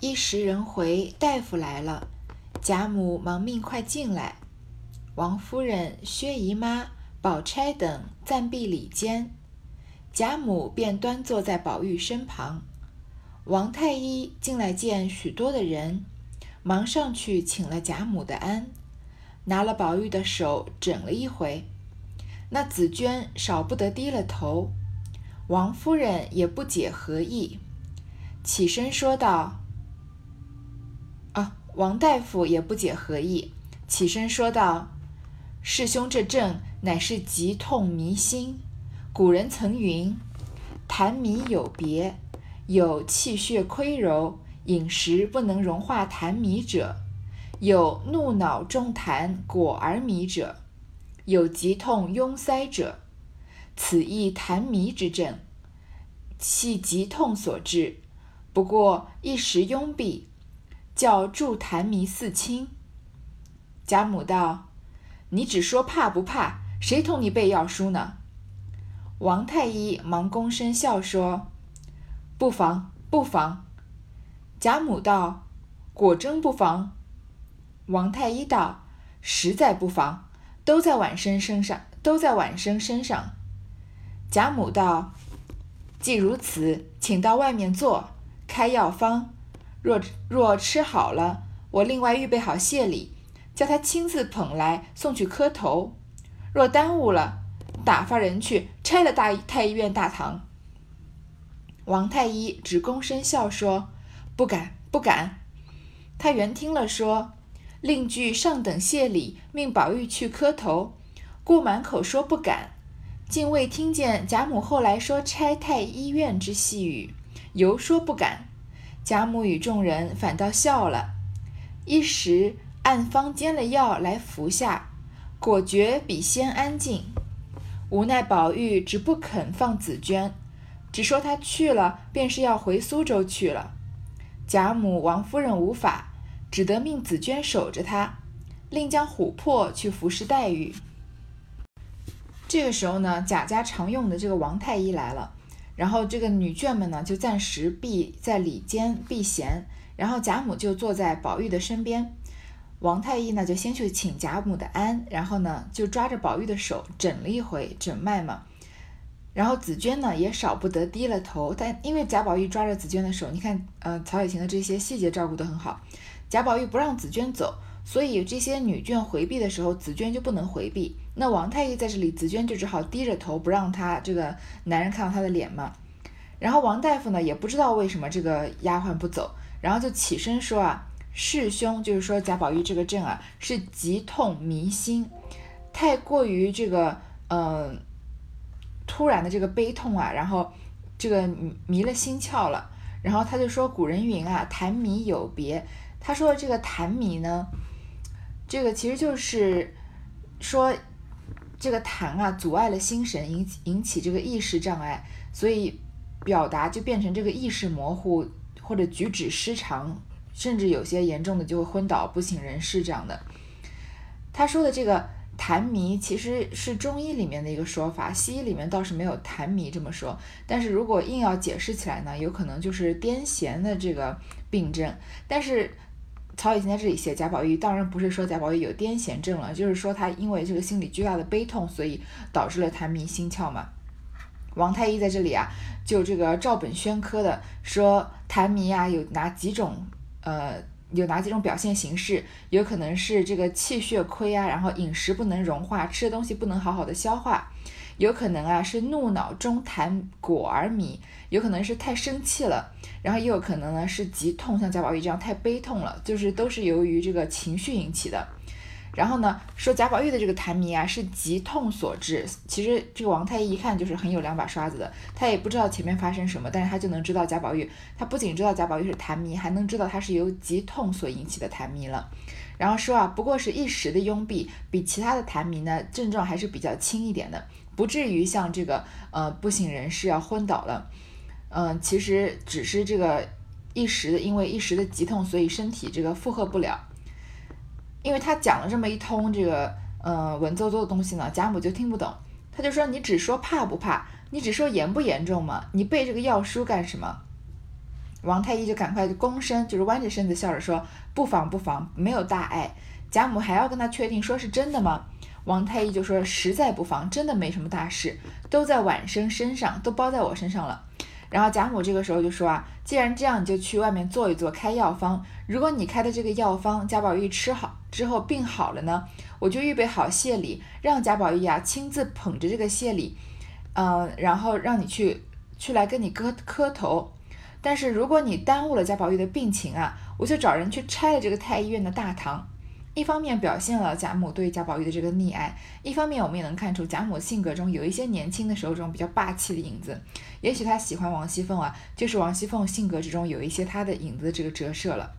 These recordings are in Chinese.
一时人回，大夫来了。贾母忙命快进来。王夫人、薛姨妈、宝钗等暂避里间，贾母便端坐在宝玉身旁。王太医进来见许多的人，忙上去请了贾母的安，拿了宝玉的手诊了一回。那紫娟少不得低了头。王夫人也不解何意，起身说道。王大夫也不解何意，起身说道：“师兄这症乃是急痛迷心。古人曾云：‘痰迷有别，有气血亏柔，饮食不能融化痰迷者；有怒脑中痰果而迷者；有急痛壅塞者。此亦痰迷之症，系急痛所致，不过一时壅闭。’”叫助痰迷四清。贾母道：“你只说怕不怕？谁同你背药书呢？”王太医忙躬身笑说：“不妨，不妨。”贾母道：“果真不妨？”王太医道：“实在不妨，都在晚生身上，都在晚生身上。”贾母道：“既如此，请到外面坐，开药方。”若若吃好了，我另外预备好谢礼，叫他亲自捧来送去磕头。若耽误了，打发人去拆了大太医院大堂。王太医只躬身笑说：“不敢，不敢。”他原听了说，另具上等谢礼，命宝玉去磕头，故满口说不敢，竟未听见贾母后来说拆太医院之细语，犹说不敢。贾母与众人反倒笑了，一时按方煎了药来服下，果觉比先安静。无奈宝玉只不肯放紫娟，只说他去了便是要回苏州去了。贾母、王夫人无法，只得命紫娟守着他，另将琥珀去服侍黛玉。这个时候呢，贾家常用的这个王太医来了。然后这个女眷们呢，就暂时避在里间避嫌，然后贾母就坐在宝玉的身边。王太医呢，就先去请贾母的安，然后呢，就抓着宝玉的手诊了一回诊脉嘛。然后紫娟呢，也少不得低了头，但因为贾宝玉抓着紫娟的手，你看，呃，曹雪芹的这些细节照顾得很好。贾宝玉不让紫娟走，所以这些女眷回避的时候，紫娟就不能回避。那王太医在这里，紫娟就只好低着头，不让他这个男人看到她的脸嘛。然后王大夫呢，也不知道为什么这个丫鬟不走，然后就起身说啊，师兄就是说贾宝玉这个症啊，是急痛迷心，太过于这个呃突然的这个悲痛啊，然后这个迷了心窍了。然后他就说古人云啊，痰迷有别。他说这个痰迷呢，这个其实就是说。这个痰啊，阻碍了心神，引起引起这个意识障碍，所以表达就变成这个意识模糊，或者举止失常，甚至有些严重的就会昏倒不省人事这样的。他说的这个痰迷其实是中医里面的一个说法，西医里面倒是没有痰迷这么说。但是如果硬要解释起来呢，有可能就是癫痫的这个病症，但是。曹雪芹在这里写贾宝玉，当然不是说贾宝玉有癫痫症了，就是说他因为这个心里巨大的悲痛，所以导致了痰迷心窍嘛。王太医在这里啊，就这个照本宣科的说痰迷啊有哪几种，呃，有哪几种表现形式？有可能是这个气血亏啊，然后饮食不能融化，吃的东西不能好好的消化。有可能啊是怒脑中痰果而迷，有可能是太生气了，然后也有可能呢是急痛，像贾宝玉这样太悲痛了，就是都是由于这个情绪引起的。然后呢说贾宝玉的这个痰迷啊是急痛所致，其实这个王太医一看就是很有两把刷子的，他也不知道前面发生什么，但是他就能知道贾宝玉，他不仅知道贾宝玉是痰迷，还能知道他是由急痛所引起的痰迷了。然后说啊不过是一时的壅闭，比其他的痰迷呢症状还是比较轻一点的。不至于像这个呃不省人事要昏倒了，嗯，其实只是这个一时的，因为一时的急痛，所以身体这个负荷不了。因为他讲了这么一通这个呃文绉绉的东西呢，贾母就听不懂，他就说你只说怕不怕，你只说严不严重嘛，你背这个药书干什么？王太医就赶快躬身，就是弯着身子笑着说：“不妨不妨，没有大碍。”贾母还要跟他确定，说是真的吗？王太医就说：“实在不妨，真的没什么大事，都在晚生身上，都包在我身上了。”然后贾母这个时候就说：“啊，既然这样，你就去外面坐一坐，开药方。如果你开的这个药方，贾宝玉吃好之后病好了呢，我就预备好谢礼，让贾宝玉啊亲自捧着这个谢礼，嗯，然后让你去去来跟你磕磕头。”但是如果你耽误了贾宝玉的病情啊，我就找人去拆了这个太医院的大堂。一方面表现了贾母对贾宝玉的这个溺爱，一方面我们也能看出贾母性格中有一些年轻的时候这种比较霸气的影子。也许她喜欢王熙凤啊，就是王熙凤性格之中有一些她的影子这个折射了。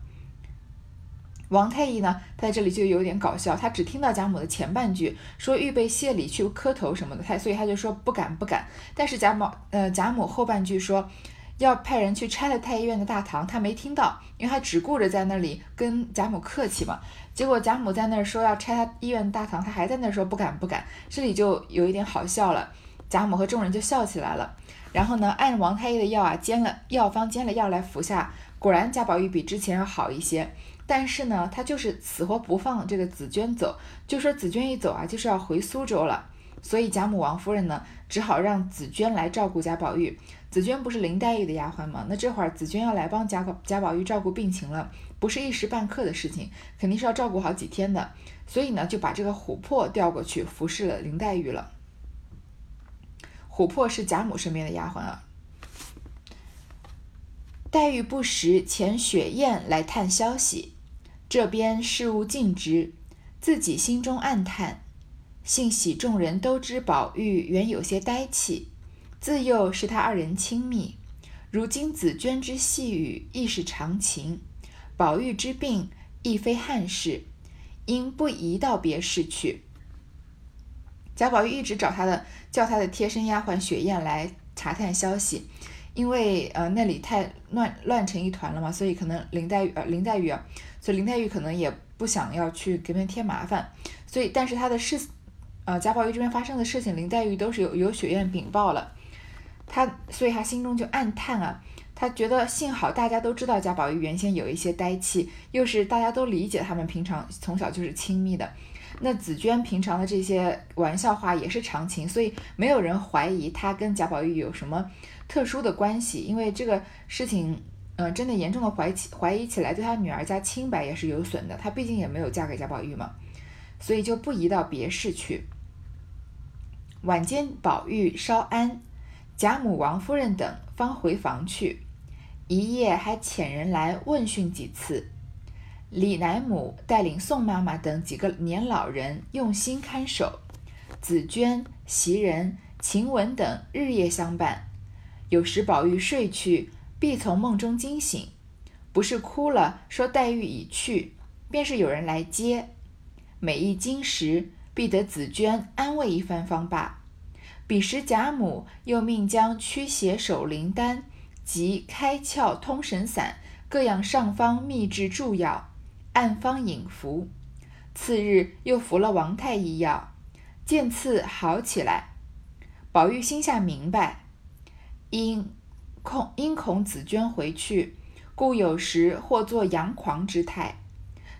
王太医呢，在这里就有点搞笑，他只听到贾母的前半句说预备谢礼去磕头什么的，他所以他就说不敢不敢。但是贾母呃贾母后半句说。要派人去拆了太医院的大堂，他没听到，因为他只顾着在那里跟贾母客气嘛。结果贾母在那儿说要拆他医院大堂，他还在那儿说不敢不敢，这里就有一点好笑了。贾母和众人就笑起来了。然后呢，按王太医的药啊，煎了药方煎了药来服下，果然贾宝玉比之前要好一些。但是呢，他就是死活不放这个紫娟走，就说紫娟一走啊，就是要回苏州了。所以贾母王夫人呢，只好让紫娟来照顾贾宝玉。紫娟不是林黛玉的丫鬟吗？那这会儿紫娟要来帮贾宝贾宝玉照顾病情了，不是一时半刻的事情，肯定是要照顾好几天的。所以呢，就把这个琥珀调过去服侍了林黛玉了。琥珀是贾母身边的丫鬟啊。黛玉不时遣雪雁来探消息，这边事务尽职，自己心中暗叹。幸喜众人都知宝玉原有些呆气，自幼是他二人亲密。如今紫娟之细语亦是常情，宝玉之病亦非憾事，应不宜到别室去。贾宝玉一直找他的叫他的贴身丫鬟雪雁来查探消息，因为呃那里太乱乱成一团了嘛，所以可能林黛玉呃林黛玉啊，所以林黛玉可能也不想要去给别人添麻烦，所以但是他的事。呃，贾宝玉这边发生的事情，林黛玉都是有有雪雁禀报了，他所以他心中就暗叹啊，他觉得幸好大家都知道贾宝玉原先有一些呆气，又是大家都理解他们平常从小就是亲密的，那紫娟平常的这些玩笑话也是常情，所以没有人怀疑他跟贾宝玉有什么特殊的关系，因为这个事情，嗯，真的严重的怀起怀疑起来，对他女儿家清白也是有损的，她毕竟也没有嫁给贾宝玉嘛。所以就不移到别室去。晚间，宝玉稍安，贾母、王夫人等方回房去。一夜还遣人来问讯几次。李奶母带领宋妈妈等几个年老人用心看守，紫娟、袭人、晴雯等日夜相伴。有时宝玉睡去，必从梦中惊醒，不是哭了，说黛玉已去，便是有人来接。每一惊时，必得紫娟安慰一番方罢。彼时贾母又命将驱邪守灵丹及开窍通神散各样上方秘制助药，暗方饮服。次日又服了王太医药，渐次好起来。宝玉心下明白，因恐因恐紫娟回去，故有时或作佯狂之态。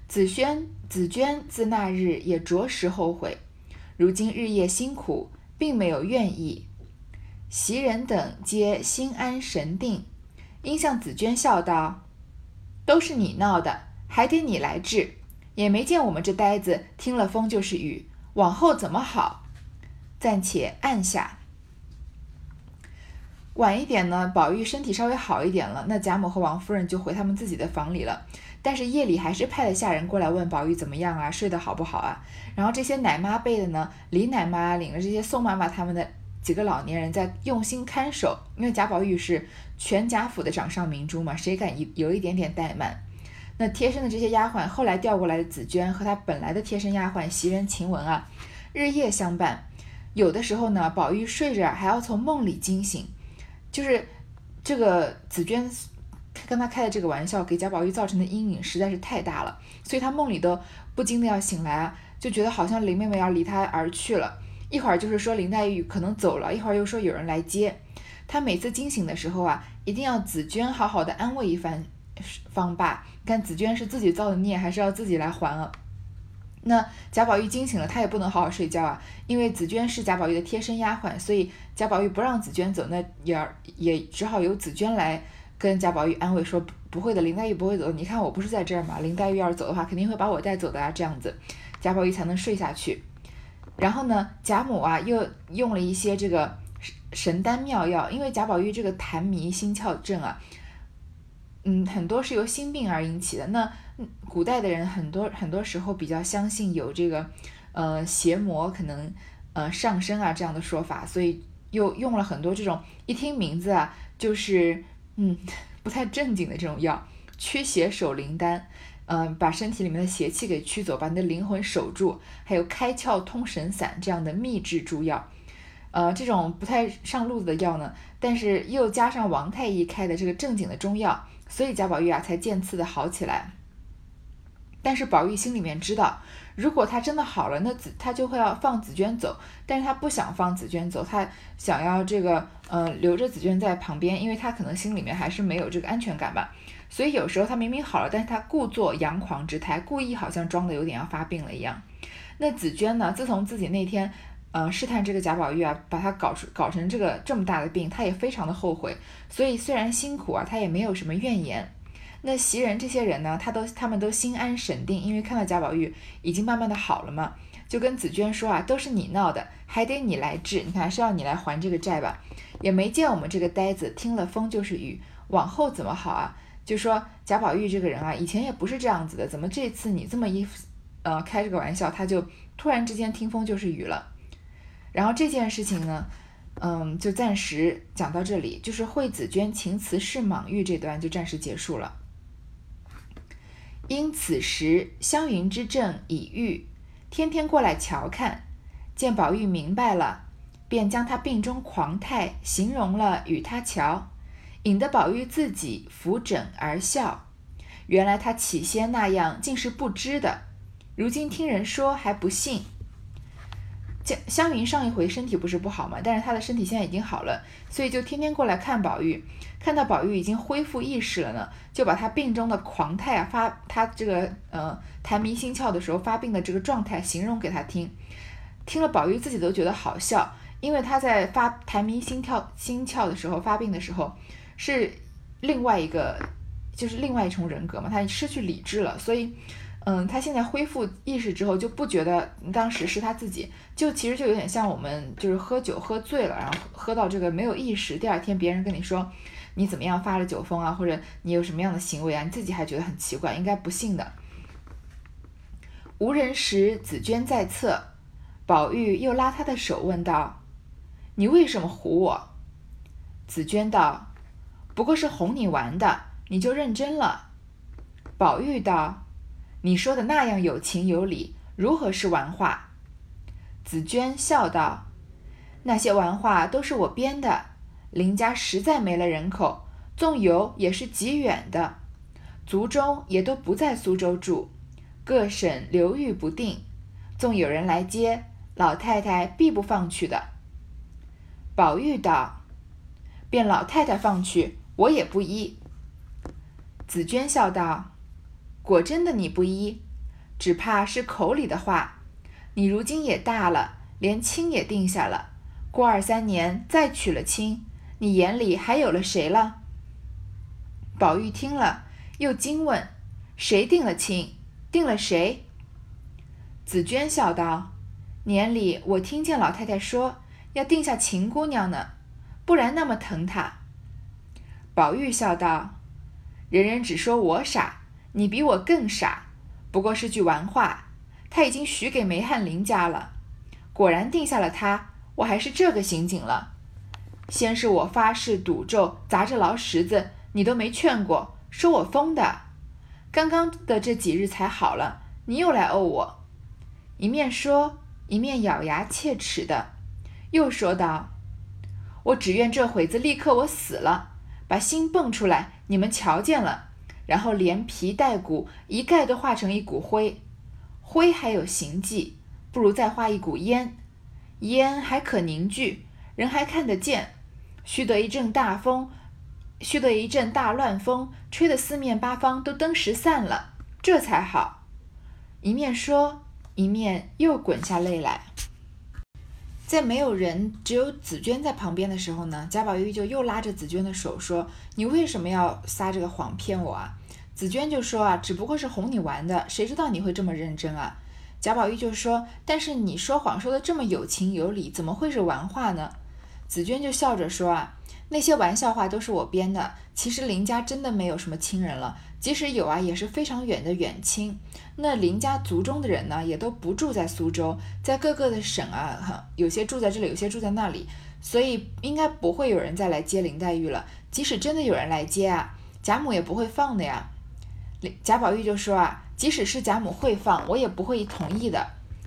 紫萱、紫娟自那日也着实后悔，如今日夜辛苦，并没有怨意。袭人等皆心安神定，因向紫娟笑道：“都是你闹的，还得你来治，也没见我们这呆子听了风就是雨，往后怎么好？”暂且按下。晚一点呢，宝玉身体稍微好一点了，那贾母和王夫人就回他们自己的房里了。但是夜里还是派了下人过来问宝玉怎么样啊，睡得好不好啊？然后这些奶妈辈的呢，李奶妈领着这些宋妈妈他们的几个老年人在用心看守，因为贾宝玉是全贾府的掌上明珠嘛，谁敢有有一点点怠慢？那贴身的这些丫鬟，后来调过来的紫娟和她本来的贴身丫鬟袭人、晴雯啊，日夜相伴。有的时候呢，宝玉睡着还要从梦里惊醒，就是这个紫娟。跟他开的这个玩笑，给贾宝玉造成的阴影实在是太大了，所以他梦里都不禁的要醒来啊，就觉得好像林妹妹要离他而去了。一会儿就是说林黛玉可能走了，一会儿又说有人来接他每次惊醒的时候啊，一定要紫娟好好的安慰一番方罢。看紫娟是自己造的孽，还是要自己来还啊？那贾宝玉惊醒了，他也不能好好睡觉啊，因为紫娟是贾宝玉的贴身丫鬟，所以贾宝玉不让紫娟走，那也也只好由紫娟来跟贾宝玉安慰说：“不会的，林黛玉不会走。你看我不是在这儿吗？林黛玉要是走的话，肯定会把我带走的啊。”这样子，贾宝玉才能睡下去。然后呢，贾母啊又用了一些这个神丹妙药，因为贾宝玉这个痰迷心窍症啊，嗯，很多是由心病而引起的。那古代的人很多很多时候比较相信有这个，呃，邪魔可能呃上身啊这样的说法，所以又用了很多这种一听名字啊就是嗯 不太正经的这种药，驱邪守灵丹，嗯，把身体里面的邪气给驱走，把你的灵魂守住，还有开窍通神散这样的秘制诸药，呃，这种不太上路子的药呢，但是又加上王太医开的这个正经的中药，所以贾宝玉啊才渐次的好起来。但是宝玉心里面知道，如果他真的好了，那紫他就会要放紫娟走。但是他不想放紫娟走，他想要这个，呃，留着紫娟在旁边，因为他可能心里面还是没有这个安全感吧。所以有时候他明明好了，但是他故作阳狂之态，故意好像装的有点要发病了一样。那紫娟呢，自从自己那天，呃，试探这个贾宝玉啊，把他搞出搞成这个这么大的病，他也非常的后悔。所以虽然辛苦啊，他也没有什么怨言。那袭人这些人呢，他都他们都心安神定，因为看到贾宝玉已经慢慢的好了嘛，就跟紫娟说啊，都是你闹的，还得你来治，你看是要你来还这个债吧，也没见我们这个呆子听了风就是雨，往后怎么好啊？就说贾宝玉这个人啊，以前也不是这样子的，怎么这次你这么一呃开这个玩笑，他就突然之间听风就是雨了？然后这件事情呢，嗯，就暂时讲到这里，就是惠子娟情辞是莽玉这段就暂时结束了。因此时湘云之症已愈，天天过来瞧看，见宝玉明白了，便将他病中狂态形容了与他瞧，引得宝玉自己扶枕而笑。原来他起先那样竟是不知的，如今听人说还不信。湘湘云上一回身体不是不好嘛，但是他的身体现在已经好了，所以就天天过来看宝玉。看到宝玉已经恢复意识了呢，就把他病中的狂态啊发他这个呃痰迷心窍的时候发病的这个状态形容给他听，听了宝玉自己都觉得好笑，因为他在发痰迷心跳心窍的时候发病的时候是另外一个就是另外一重人格嘛，他失去理智了，所以嗯他现在恢复意识之后就不觉得当时是他自己，就其实就有点像我们就是喝酒喝醉了，然后喝到这个没有意识，第二天别人跟你说。你怎么样发了酒疯啊？或者你有什么样的行为啊？你自己还觉得很奇怪，应该不信的。无人时，紫娟在侧，宝玉又拉她的手问道：“你为什么唬我？”紫娟道：“不过是哄你玩的，你就认真了。”宝玉道：“你说的那样有情有理，如何是玩话？”紫娟笑道：“那些玩话都是我编的。”林家实在没了人口，纵有也是极远的，族中也都不在苏州住，各省流域不定，纵有人来接，老太太必不放去的。宝玉道：“便老太太放去，我也不依。”紫娟笑道：“果真的你不依，只怕是口里的话。你如今也大了，连亲也定下了，过二三年再娶了亲。”你眼里还有了谁了？宝玉听了，又惊问：“谁定了亲？定了谁？”紫娟笑道：“年里我听见老太太说要定下秦姑娘呢，不然那么疼她。”宝玉笑道：“人人只说我傻，你比我更傻，不过是句玩话。他已经许给梅翰林家了，果然定下了他，我还是这个刑警了。”先是我发誓赌咒砸着牢石子，你都没劝过，说我疯的。刚刚的这几日才好了，你又来怄我，一面说一面咬牙切齿的，又说道：“我只愿这会子立刻我死了，把心蹦出来，你们瞧见了，然后连皮带骨一概都化成一股灰，灰还有形迹，不如再化一股烟，烟还可凝聚，人还看得见。”须得一阵大风，须得一阵大乱风，吹得四面八方都灯时散了，这才好。一面说，一面又滚下泪来。在没有人，只有紫娟在旁边的时候呢，贾宝玉就又拉着紫娟的手说：“你为什么要撒这个谎骗我啊？”紫娟就说：“啊，只不过是哄你玩的，谁知道你会这么认真啊？”贾宝玉就说：“但是你说谎说的这么有情有理，怎么会是玩话呢？”紫娟就笑着说：“啊，那些玩笑话都是我编的。其实林家真的没有什么亲人了，即使有啊，也是非常远的远亲。那林家族中的人呢，也都不住在苏州，在各个的省啊，有些住在这里，有些住在那里，所以应该不会有人再来接林黛玉了。即使真的有人来接啊，贾母也不会放的呀。”贾宝玉就说：“啊。”即使是贾母会放，我也不会同意的。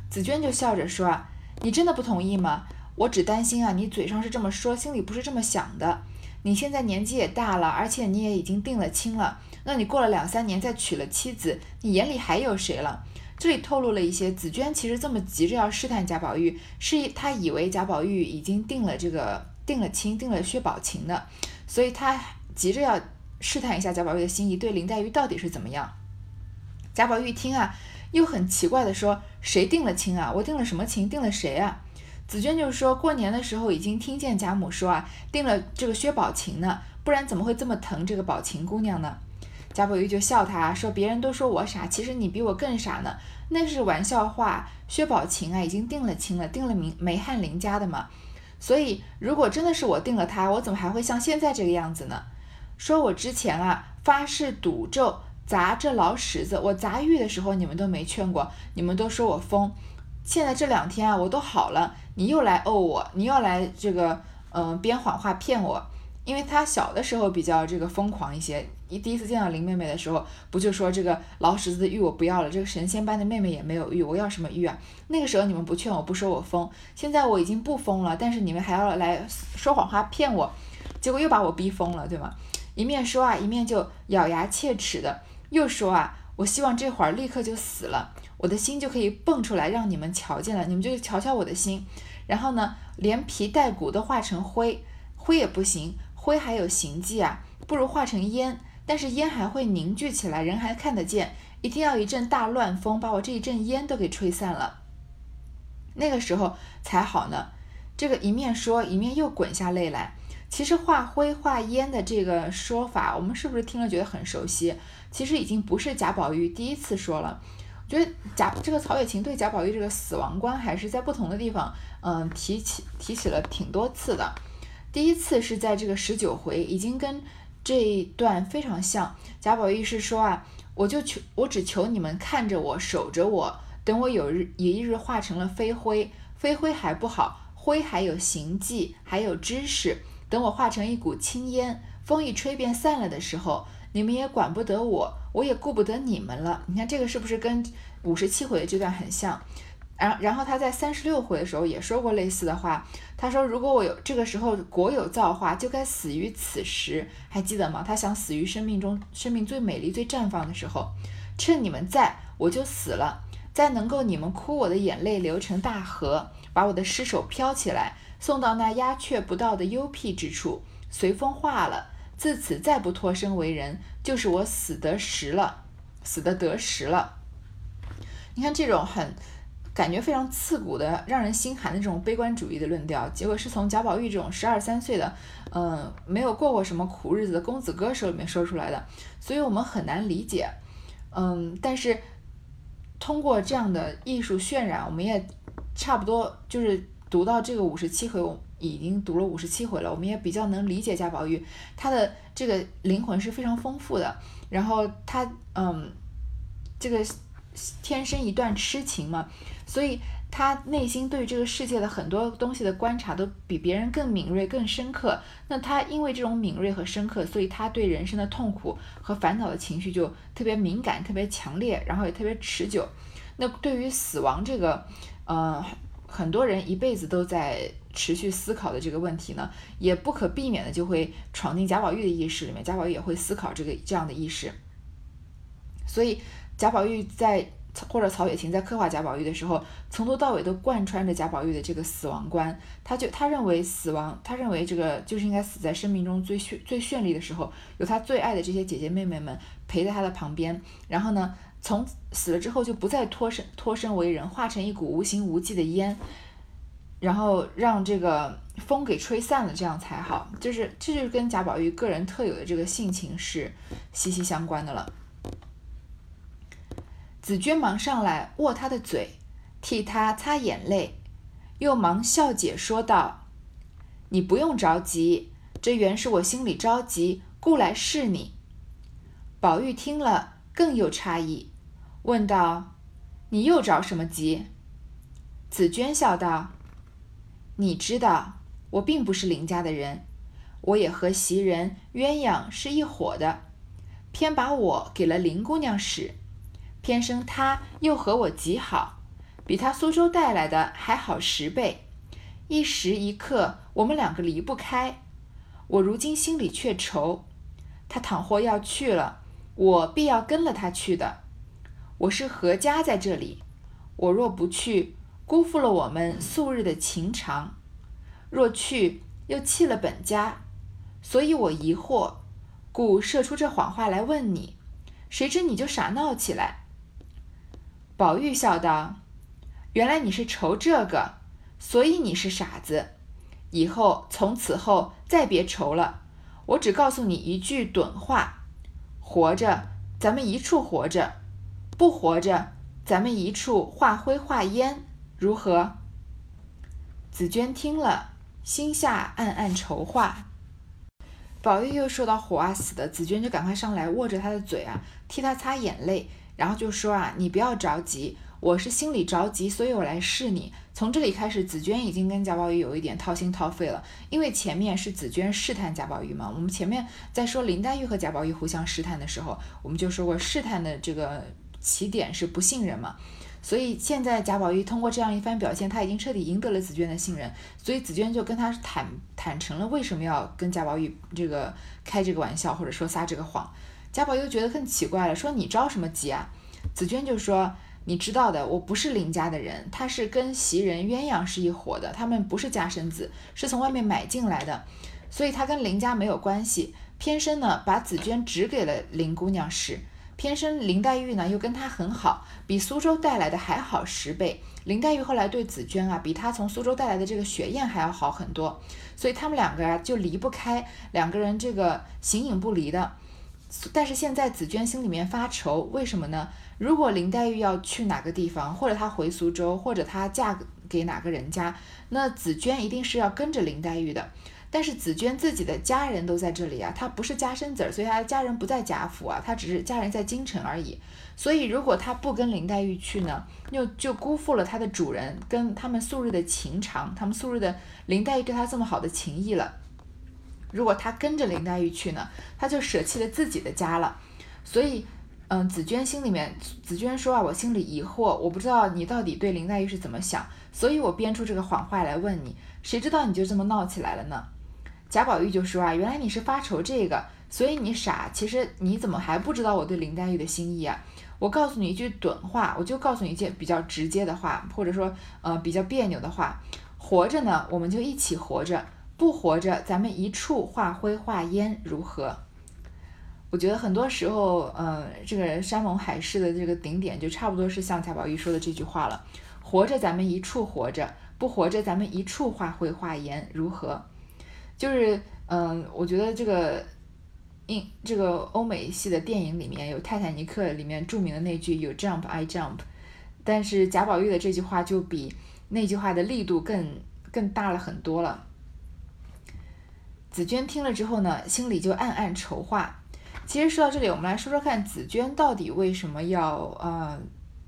紫娟就笑着说：“啊，你真的不同意吗？我只担心啊，你嘴上是这么说，心里不是这么想的。你现在年纪也大了，而且你也已经定了亲了。那你过了两三年再娶了妻子，你眼里还有谁了？”这里透露了一些，紫娟其实这么急着要试探贾宝玉，是她以为贾宝玉已经定了这个定了亲，定了薛宝琴的，所以她急着要试探一下贾宝玉的心意，对林黛玉到底是怎么样。贾宝玉听啊，又很奇怪的说：“谁定了亲啊？我定了什么亲？定了谁啊？”紫娟就说：“过年的时候已经听见贾母说啊，定了这个薛宝琴呢，不然怎么会这么疼这个宝琴姑娘呢？”贾宝玉就笑他说：“别人都说我傻，其实你比我更傻呢。那是玩笑话。薛宝琴啊，已经定了亲了，定了名梅翰林家的嘛。所以如果真的是我定了他，我怎么还会像现在这个样子呢？说我之前啊发誓赌咒。”砸这老石子，我砸玉的时候你们都没劝过，你们都说我疯。现在这两天啊，我都好了，你又来怄我，你又来这个嗯编谎话骗我。因为他小的时候比较这个疯狂一些，一第一次见到林妹妹的时候，不就说这个老石子的玉我不要了，这个神仙般的妹妹也没有玉，我要什么玉啊？那个时候你们不劝我，不说我疯，现在我已经不疯了，但是你们还要来说谎话骗我，结果又把我逼疯了，对吗？一面说啊，一面就咬牙切齿的。又说啊，我希望这会儿立刻就死了，我的心就可以蹦出来让你们瞧见了，你们就瞧瞧我的心。然后呢，连皮带骨都化成灰，灰也不行，灰还有形迹啊，不如化成烟。但是烟还会凝聚起来，人还看得见。一定要一阵大乱风，把我这一阵烟都给吹散了，那个时候才好呢。这个一面说，一面又滚下泪来。其实化灰化烟的这个说法，我们是不是听了觉得很熟悉？其实已经不是贾宝玉第一次说了。我觉得贾这个曹雪芹对贾宝玉这个死亡观，还是在不同的地方，嗯，提起提起了挺多次的。第一次是在这个十九回，已经跟这一段非常像。贾宝玉是说啊，我就求我只求你们看着我，守着我，等我有日有一日化成了飞灰，飞灰还不好，灰还有形迹，还有知识。等我化成一股青烟，风一吹便散了的时候，你们也管不得我，我也顾不得你们了。你看这个是不是跟五十七回的这段很像？然然后他在三十六回的时候也说过类似的话。他说：“如果我有这个时候国有造化，就该死于此时。还记得吗？他想死于生命中生命最美丽、最绽放的时候。趁你们在，我就死了，在能够你们哭我的眼泪流成大河，把我的尸首飘起来。”送到那鸦雀不到的幽僻之处，随风化了。自此再不脱身为人，就是我死得实了，死得得实了。你看这种很感觉非常刺骨的、让人心寒的这种悲观主义的论调，结果是从贾宝玉这种十二三岁的，嗯，没有过过什么苦日子的公子哥手里面说出来的，所以我们很难理解。嗯，但是通过这样的艺术渲染，我们也差不多就是。读到这个五十七回，我已经读了五十七回了，我们也比较能理解贾宝玉，他的这个灵魂是非常丰富的。然后他，嗯，这个天生一段痴情嘛，所以他内心对这个世界的很多东西的观察都比别人更敏锐、更深刻。那他因为这种敏锐和深刻，所以他对人生的痛苦和烦恼的情绪就特别敏感、特别强烈，然后也特别持久。那对于死亡这个，呃。很多人一辈子都在持续思考的这个问题呢，也不可避免的就会闯进贾宝玉的意识里面，贾宝玉也会思考这个这样的意识。所以贾宝玉在或者曹雪芹在刻画贾宝玉的时候，从头到尾都贯穿着贾宝玉的这个死亡观。他就他认为死亡，他认为这个就是应该死在生命中最绚最绚丽的时候，有他最爱的这些姐姐妹妹们陪在他的旁边。然后呢，从死了之后就不再脱身脱身为人，化成一股无形无迹的烟，然后让这个风给吹散了，这样才好。就是这就是跟贾宝玉个人特有的这个性情是息息相关的了。紫娟忙上来握他的嘴，替他擦眼泪，又忙笑解说道：“你不用着急，这原是我心里着急，故来试你。”宝玉听了更有诧异，问道：“你又着什么急？”紫娟笑道：“你知道，我并不是林家的人，我也和袭人、鸳鸯是一伙的，偏把我给了林姑娘使。”偏生她又和我极好，比他苏州带来的还好十倍。一时一刻，我们两个离不开。我如今心里却愁，他倘或要去了，我必要跟了他去的。我是何家在这里，我若不去，辜负了我们素日的情长；若去，又弃了本家。所以我疑惑，故设出这谎话来问你。谁知你就傻闹起来。宝玉笑道：“原来你是愁这个，所以你是傻子。以后从此后再别愁了。我只告诉你一句短话：活着，咱们一处活着；不活着，咱们一处化灰化烟，如何？”紫娟听了，心下暗暗筹划。宝玉又受到火啊，死的。紫娟就赶快上来握着他的嘴啊，替他擦眼泪。然后就说啊，你不要着急，我是心里着急，所以我来试你。从这里开始，紫娟已经跟贾宝玉有一点掏心掏肺了，因为前面是紫娟试探贾宝玉嘛。我们前面在说林黛玉和贾宝玉互相试探的时候，我们就说过试探的这个起点是不信任嘛。所以现在贾宝玉通过这样一番表现，他已经彻底赢得了紫娟的信任，所以紫娟就跟他坦坦诚了为什么要跟贾宝玉这个开这个玩笑，或者说撒这个谎。贾宝玉觉得更奇怪了，说你着什么急啊？紫娟就说：“你知道的，我不是林家的人，他是跟袭人、鸳鸯是一伙的，他们不是家生子，是从外面买进来的，所以他跟林家没有关系。偏生呢，把紫娟指给了林姑娘使，偏生林黛玉呢又跟他很好，比苏州带来的还好十倍。林黛玉后来对紫娟啊，比她从苏州带来的这个雪雁还要好很多，所以他们两个啊就离不开，两个人这个形影不离的。”但是现在紫娟心里面发愁，为什么呢？如果林黛玉要去哪个地方，或者她回苏州，或者她嫁给哪个人家，那紫娟一定是要跟着林黛玉的。但是紫娟自己的家人都在这里啊，她不是家生子儿，所以她的家人不在贾府啊，她只是家人在京城而已。所以如果她不跟林黛玉去呢，又就辜负了她的主人跟他们素日的情长，他们素日的林黛玉对她这么好的情谊了。如果他跟着林黛玉去呢，他就舍弃了自己的家了。所以，嗯，紫娟心里面，紫娟说啊，我心里疑惑，我不知道你到底对林黛玉是怎么想，所以我编出这个谎话来问你。谁知道你就这么闹起来了呢？贾宝玉就说啊，原来你是发愁这个，所以你傻。其实你怎么还不知道我对林黛玉的心意啊？我告诉你一句短话，我就告诉你一件比较直接的话，或者说，呃，比较别扭的话。活着呢，我们就一起活着。不活着，咱们一处化灰化烟如何？我觉得很多时候，呃，这个山盟海誓的这个顶点，就差不多是像贾宝玉说的这句话了。活着，咱们一处活着；不活着，咱们一处化灰化烟如何？就是，嗯，我觉得这个英这个欧美系的电影里面有《泰坦尼克》里面著名的那句有 jump, I jump”，但是贾宝玉的这句话就比那句话的力度更更大了很多了。紫娟听了之后呢，心里就暗暗筹划。其实说到这里，我们来说说看，紫娟到底为什么要呃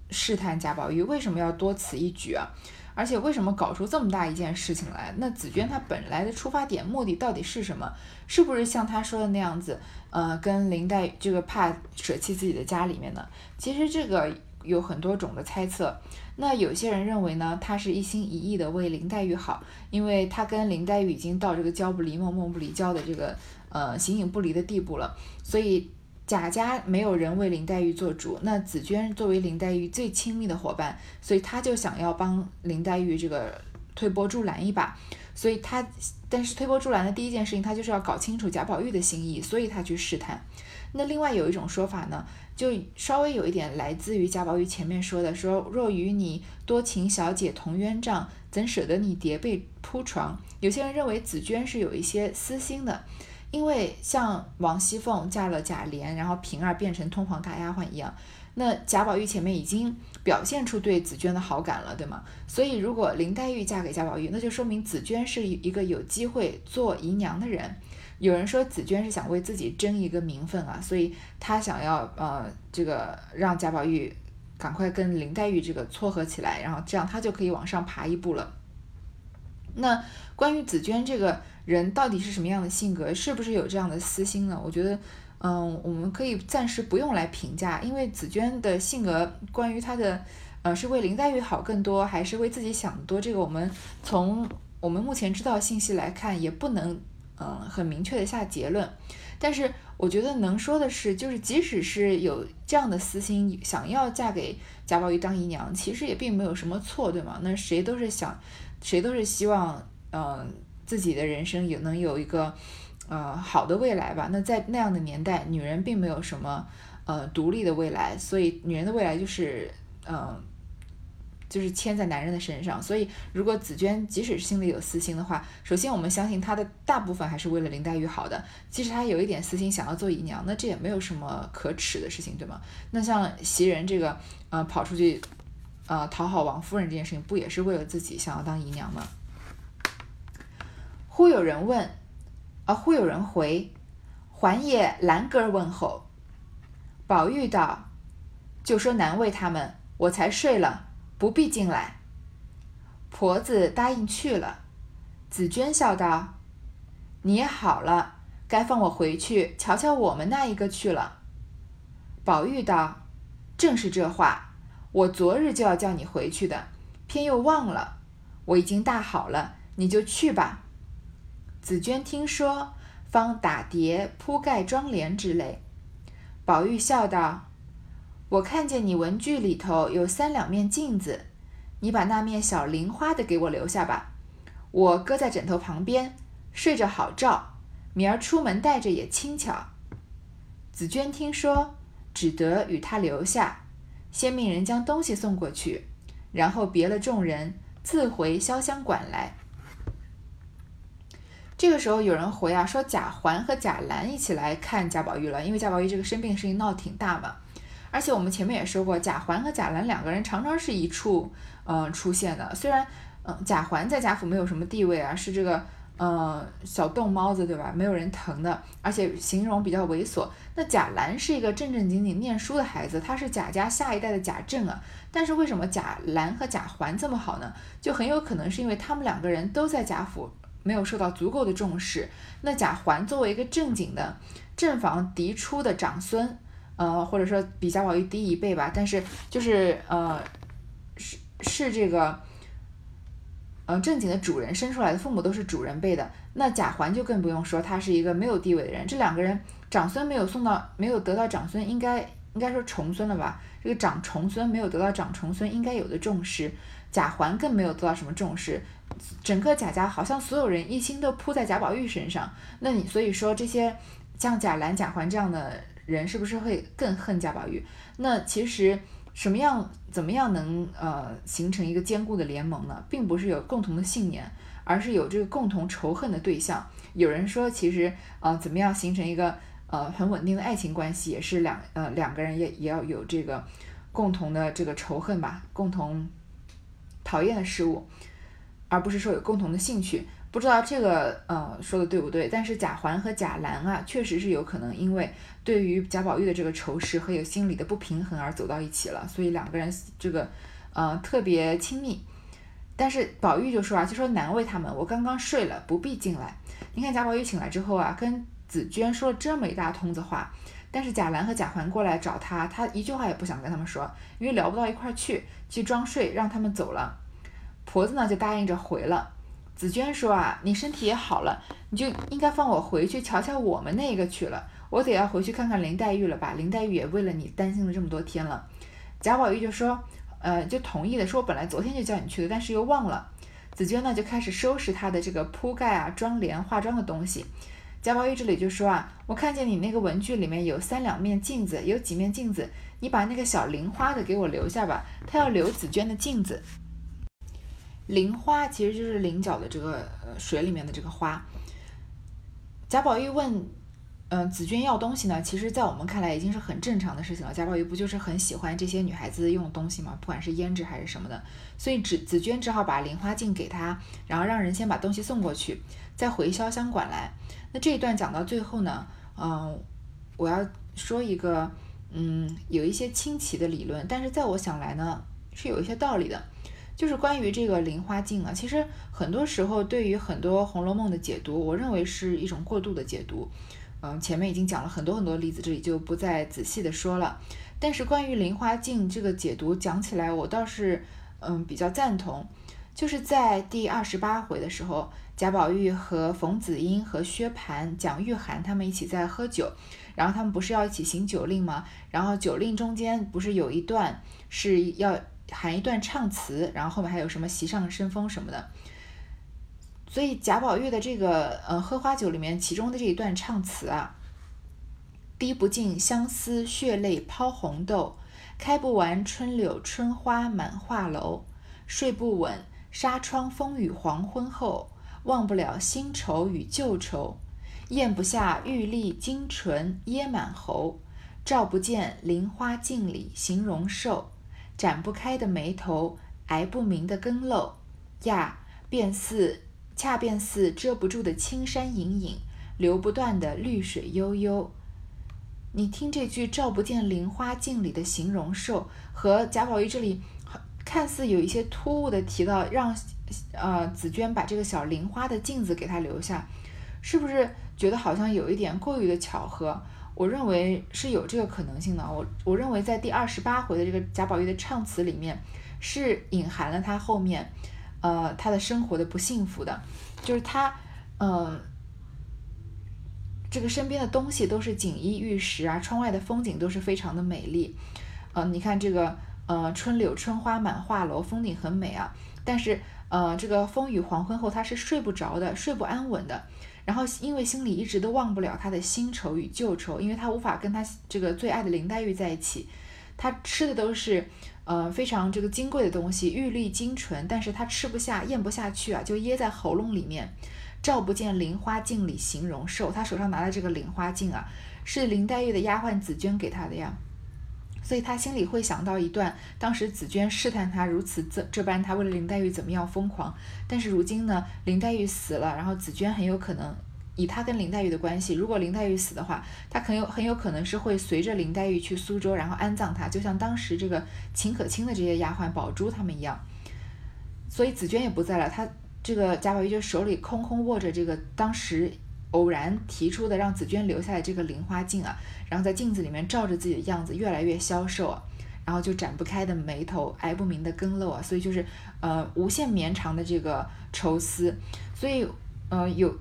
试探贾宝玉，为什么要多此一举啊？而且为什么搞出这么大一件事情来？那紫娟她本来的出发点目的到底是什么？是不是像她说的那样子，呃，跟林黛这个怕舍弃自己的家里面呢？其实这个。有很多种的猜测，那有些人认为呢，她是一心一意的为林黛玉好，因为她跟林黛玉已经到这个交不离梦，梦不离交的这个呃形影不离的地步了，所以贾家没有人为林黛玉做主，那紫娟作为林黛玉最亲密的伙伴，所以她就想要帮林黛玉这个推波助澜一把。所以她，但是推波助澜的第一件事情，她就是要搞清楚贾宝玉的心意，所以她去试探。那另外有一种说法呢，就稍微有一点来自于贾宝玉前面说的，说若与你多情小姐同鸳帐，怎舍得你叠被铺床？有些人认为紫娟是有一些私心的。因为像王熙凤嫁了贾琏，然后平儿变成通房大丫鬟一样，那贾宝玉前面已经表现出对紫娟的好感了，对吗？所以如果林黛玉嫁给贾宝玉，那就说明紫娟是一个有机会做姨娘的人。有人说紫娟是想为自己争一个名分啊，所以她想要呃这个让贾宝玉赶快跟林黛玉这个撮合起来，然后这样她就可以往上爬一步了。那关于紫娟这个。人到底是什么样的性格？是不是有这样的私心呢？我觉得，嗯，我们可以暂时不用来评价，因为紫娟的性格，关于她的，呃，是为林黛玉好更多，还是为自己想多？这个我们从我们目前知道信息来看，也不能，嗯，很明确的下结论。但是我觉得能说的是，就是即使是有这样的私心，想要嫁给贾宝玉当姨娘，其实也并没有什么错，对吗？那谁都是想，谁都是希望，嗯。自己的人生也能有一个，呃，好的未来吧。那在那样的年代，女人并没有什么，呃，独立的未来，所以女人的未来就是，嗯，就是牵在男人的身上。所以，如果紫娟即使心里有私心的话，首先我们相信她的大部分还是为了林黛玉好的。即使她有一点私心，想要做姨娘，那这也没有什么可耻的事情，对吗？那像袭人这个，呃，跑出去，呃，讨好王夫人这件事情，不也是为了自己想要当姨娘吗？忽有人问，啊，忽有人回，还也兰哥问候。宝玉道：“就说难为他们，我才睡了，不必进来。”婆子答应去了。紫娟笑道：“你也好了，该放我回去瞧瞧我们那一个去了。”宝玉道：“正是这话，我昨日就要叫你回去的，偏又忘了。我已经大好了，你就去吧。”紫娟听说，方打叠铺盖装帘之类。宝玉笑道：“我看见你文具里头有三两面镜子，你把那面小菱花的给我留下吧，我搁在枕头旁边，睡着好照。明儿出门带着也轻巧。”紫娟听说，只得与他留下，先命人将东西送过去，然后别了众人，自回潇湘馆来。这个时候有人回啊，说贾环和贾兰一起来看贾宝玉了，因为贾宝玉这个生病的事情闹挺大嘛。而且我们前面也说过，贾环和贾兰两个人常常是一处嗯出现的。虽然嗯贾环在贾府没有什么地位啊，是这个嗯小逗猫子对吧？没有人疼的，而且形容比较猥琐。那贾兰是一个正正经经念书的孩子，他是贾家下一代的贾政啊。但是为什么贾兰和贾环这么好呢？就很有可能是因为他们两个人都在贾府。没有受到足够的重视。那贾环作为一个正经的正房嫡出的长孙，呃，或者说比贾宝玉低一辈吧，但是就是呃，是是这个，呃，正经的主人生出来的，父母都是主人辈的。那贾环就更不用说，他是一个没有地位的人。这两个人长孙没有送到，没有得到长孙应该应该说重孙了吧？这个长重孙没有得到长重孙应该有的重视，贾环更没有得到什么重视。整个贾家好像所有人一心都扑在贾宝玉身上，那你所以说这些像贾兰、贾环这样的人，是不是会更恨贾宝玉？那其实什么样、怎么样能呃形成一个坚固的联盟呢？并不是有共同的信念，而是有这个共同仇恨的对象。有人说，其实呃怎么样形成一个呃很稳定的爱情关系，也是两呃两个人也也要有这个共同的这个仇恨吧，共同讨厌的事物。而不是说有共同的兴趣，不知道这个呃说的对不对？但是贾环和贾兰啊，确实是有可能因为对于贾宝玉的这个仇视和有心理的不平衡而走到一起了，所以两个人这个呃特别亲密。但是宝玉就说啊，就说难为他们，我刚刚睡了，不必进来。你看贾宝玉醒来之后啊，跟紫娟说了这么一大通子话，但是贾兰和贾环过来找他，他一句话也不想跟他们说，因为聊不到一块儿去，去装睡，让他们走了。婆子呢就答应着回了。紫娟说啊，你身体也好了，你就应该放我回去瞧瞧我们那个去了。我得要回去看看林黛玉了吧？林黛玉也为了你担心了这么多天了。贾宝玉就说，呃，就同意了，说我本来昨天就叫你去的，但是又忘了。紫娟呢就开始收拾她的这个铺盖啊、妆帘、化妆的东西。贾宝玉这里就说啊，我看见你那个文具里面有三两面镜子，有几面镜子，你把那个小菱花的给我留下吧。他要留紫鹃的镜子。菱花其实就是菱角的这个水里面的这个花。贾宝玉问，嗯，紫娟要东西呢？其实，在我们看来已经是很正常的事情了。贾宝玉不就是很喜欢这些女孩子用的东西吗？不管是胭脂还是什么的，所以紫紫娟只好把菱花镜给他，然后让人先把东西送过去，再回潇湘馆来。那这一段讲到最后呢，嗯，我要说一个，嗯，有一些清奇的理论，但是在我想来呢，是有一些道理的，就是关于这个菱花镜啊，其实很多时候对于很多《红楼梦》的解读，我认为是一种过度的解读，嗯，前面已经讲了很多很多例子，这里就不再仔细的说了。但是关于菱花镜这个解读讲起来，我倒是嗯比较赞同，就是在第二十八回的时候。贾宝玉和冯子英和薛蟠、蒋玉菡他们一起在喝酒，然后他们不是要一起行酒令吗？然后酒令中间不是有一段是要喊一段唱词，然后后面还有什么席上生风什么的。所以贾宝玉的这个呃喝花酒里面，其中的这一段唱词啊，滴不尽相思血泪抛红豆，开不完春柳春花满画楼，睡不稳纱窗风雨黄昏后。忘不了新愁与旧愁，咽不下玉粒金唇噎满喉，照不见菱花镜里形容瘦，展不开的眉头，挨不明的更漏，呀，便似恰便似遮不住的青山隐隐，流不断的绿水悠悠。你听这句“照不见菱花镜里的形容瘦”和贾宝玉这里看似有一些突兀的提到让。呃，紫娟把这个小菱花的镜子给他留下，是不是觉得好像有一点过于的巧合？我认为是有这个可能性的。我我认为在第二十八回的这个贾宝玉的唱词里面，是隐含了他后面，呃，他的生活的不幸福的，就是他，嗯，这个身边的东西都是锦衣玉食啊，窗外的风景都是非常的美丽，嗯，你看这个，呃，春柳春花满画楼，风景很美啊，但是。呃，这个风雨黄昏后，他是睡不着的，睡不安稳的。然后因为心里一直都忘不了他的新愁与旧愁，因为他无法跟他这个最爱的林黛玉在一起。他吃的都是呃非常这个金贵的东西，玉粒金纯，但是他吃不下，咽不下去啊，就噎在喉咙里面。照不见菱花镜里形容瘦，他手上拿的这个菱花镜啊，是林黛玉的丫鬟紫娟给他的呀。所以他心里会想到一段，当时紫娟试探他如此这这般，他为了林黛玉怎么样疯狂。但是如今呢，林黛玉死了，然后紫娟很有可能以他跟林黛玉的关系，如果林黛玉死的话，他很有很有可能是会随着林黛玉去苏州，然后安葬她，就像当时这个秦可卿的这些丫鬟宝珠他们一样。所以紫娟也不在了，他这个贾宝玉就手里空空握着这个当时。偶然提出的让紫娟留下的这个菱花镜啊，然后在镜子里面照着自己的样子越来越消瘦啊，然后就展不开的眉头，挨不明的更漏啊，所以就是呃无限绵长的这个愁思，所以呃有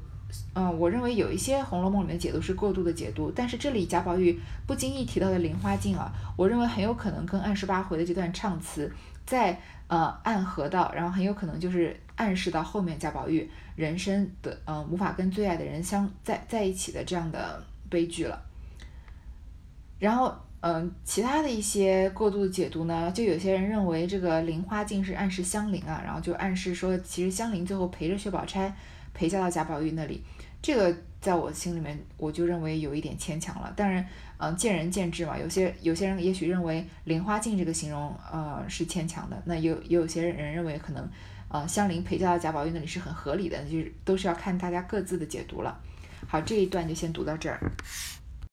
嗯我认为有一些《红楼梦》里面解读是过度的解读，但是这里贾宝玉不经意提到的菱花镜啊，我认为很有可能跟二十八回的这段唱词在呃暗合到，然后很有可能就是暗示到后面贾宝玉。人生的嗯无法跟最爱的人相在在一起的这样的悲剧了，然后嗯其他的一些过度的解读呢，就有些人认为这个菱花镜是暗示香菱啊，然后就暗示说其实香菱最后陪着薛宝钗陪嫁到贾宝玉那里，这个在我心里面我就认为有一点牵强了。当然嗯见仁见智嘛，有些有些人也许认为菱花镜这个形容呃是牵强的，那有也有些人认为可能。呃，香菱陪嫁到贾宝玉那里是很合理的，就是都是要看大家各自的解读了。好，这一段就先读到这儿。